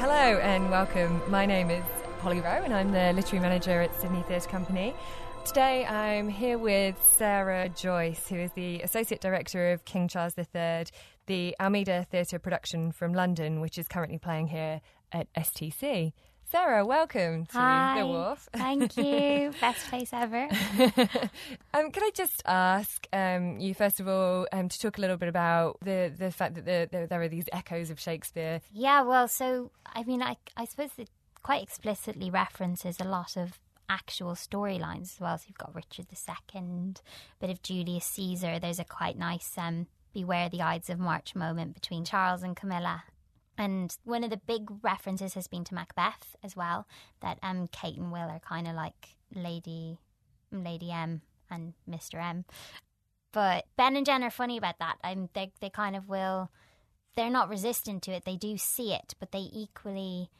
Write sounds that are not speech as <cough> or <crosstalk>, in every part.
Hello and welcome. My name is Polly Rowe and I'm the literary manager at Sydney Theatre Company. Today I'm here with Sara Joyce, who is the Associate Director of King Charles III, the Almeida Theatre production from London, which is currently playing here at STC. Sara, welcome to Hi. The Wharf. <laughs> Thank you. Best place ever. <laughs> um, can I just ask um, you, first of all, um, to talk a little bit about the, the fact that the, the, there are these echoes of Shakespeare? Yeah, well, so, I mean, I, I suppose it quite explicitly references a lot of actual storylines as well. So you've got Richard II, a bit of Julius Caesar. There's a quite nice um, Beware the Ides of March moment between Charles and Camilla. And one of the big references has been to Macbeth as well, that um, Kate and Will are kind of like Lady Lady M and Mr. M. But Ben and Jen are funny about that. I'm, they, they kind of will, they're not resistant to it. They do see it, but they equally,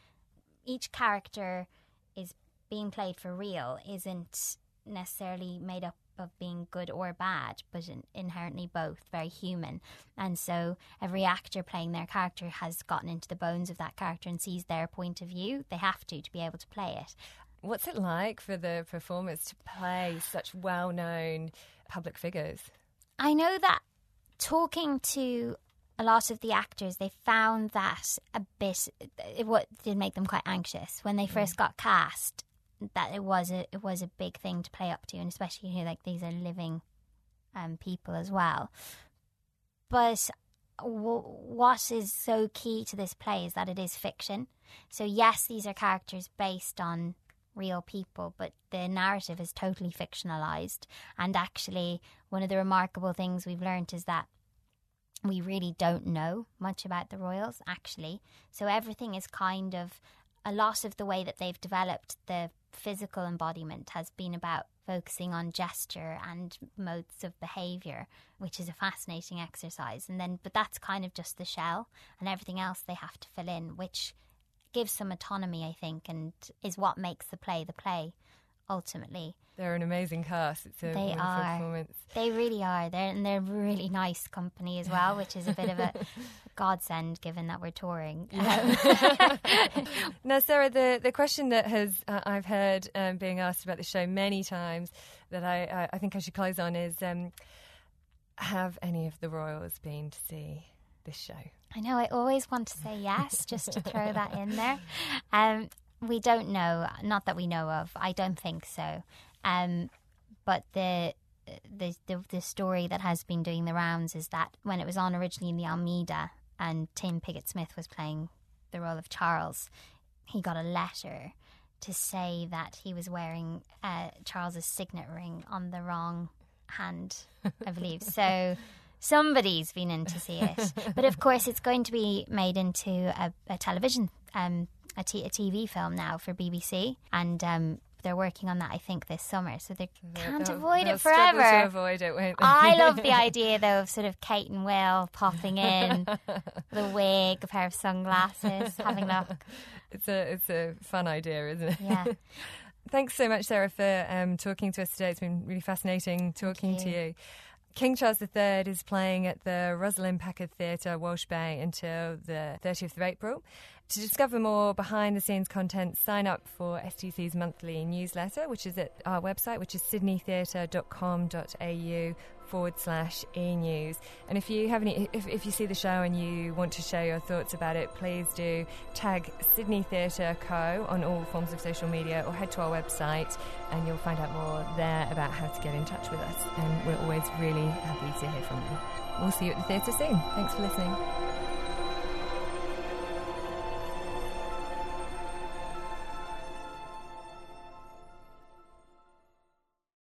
each character is being played for real, isn't necessarily made up of being good or bad, but in, inherently both, very human. And so every actor playing their character has gotten into the bones of that character and sees their point of view. They have to to be able to play it. What's it like for the performers to play such well known public figures? I know that talking to a lot of the actors, they found that a bit, what did make them quite anxious when they mm. first got cast. That it was a it was a big thing to play up to, and especially you know, like these are living um, people as well. But w- what is so key to this play is that it is fiction. So yes, these are characters based on real people, but the narrative is totally fictionalized. And actually, one of the remarkable things we've learned is that we really don't know much about the royals, actually. So everything is kind of a lot of the way that they've developed the physical embodiment has been about focusing on gesture and modes of behavior, which is a fascinating exercise. And then, but that's kind of just the shell, and everything else they have to fill in, which gives some autonomy, I think, and is what makes the play the play ultimately. They're an amazing cast. It's a They wonderful are. performance. They really are. They're and they're really nice company as well, which is a bit of a <laughs> godsend given that we're touring. <laughs> Now, Sara, the, the question that has uh, I've heard um, being asked about the show many times that I I, I think I should close on is um, have any of the royals been to see this show? I know. I always want to say yes, just to throw that in there. <laughs> Um, we don't know. Not that we know of. I don't think so. Um, but the, the the the story that has been doing the rounds is that when it was on originally in the Almeida and Tim Pigott Smith was playing the role of Charles, he got a letter to say that he was wearing uh, Charles's signet ring on the wrong hand, I believe. So somebody's been in to see it. <laughs> But of course, it's going to be made into a, a television, um, a, t- a TV film now for BBC, and um, they're working on that. I think this summer, so they can't They'll- avoid they'll it forever. To avoid it, won't they? I love the <laughs> idea though of sort of Kate and Will popping in, <laughs> the wig, a pair of sunglasses, having a look. It's a it's a fun idea, isn't it? Yeah. <laughs> Thanks so much, Sara, for um, talking to us today. It's been really fascinating talking to you. you. King Charles III is playing at the Roslyn Packer Theatre, Walsh Bay, until the 30th of April. To discover more behind the scenes content, sign up for STC's monthly newsletter, which is at our website, which is sydneytheatre.com.au forward slash e news. And if you have any, if, if you see the show and you want to share your thoughts about it, please do tag Sydney Theatre Co on all forms of social media or head to our website and you'll find out more there about how to get in touch with us. And we're always really happy to hear from you. We'll see you at the theatre soon. Thanks for listening.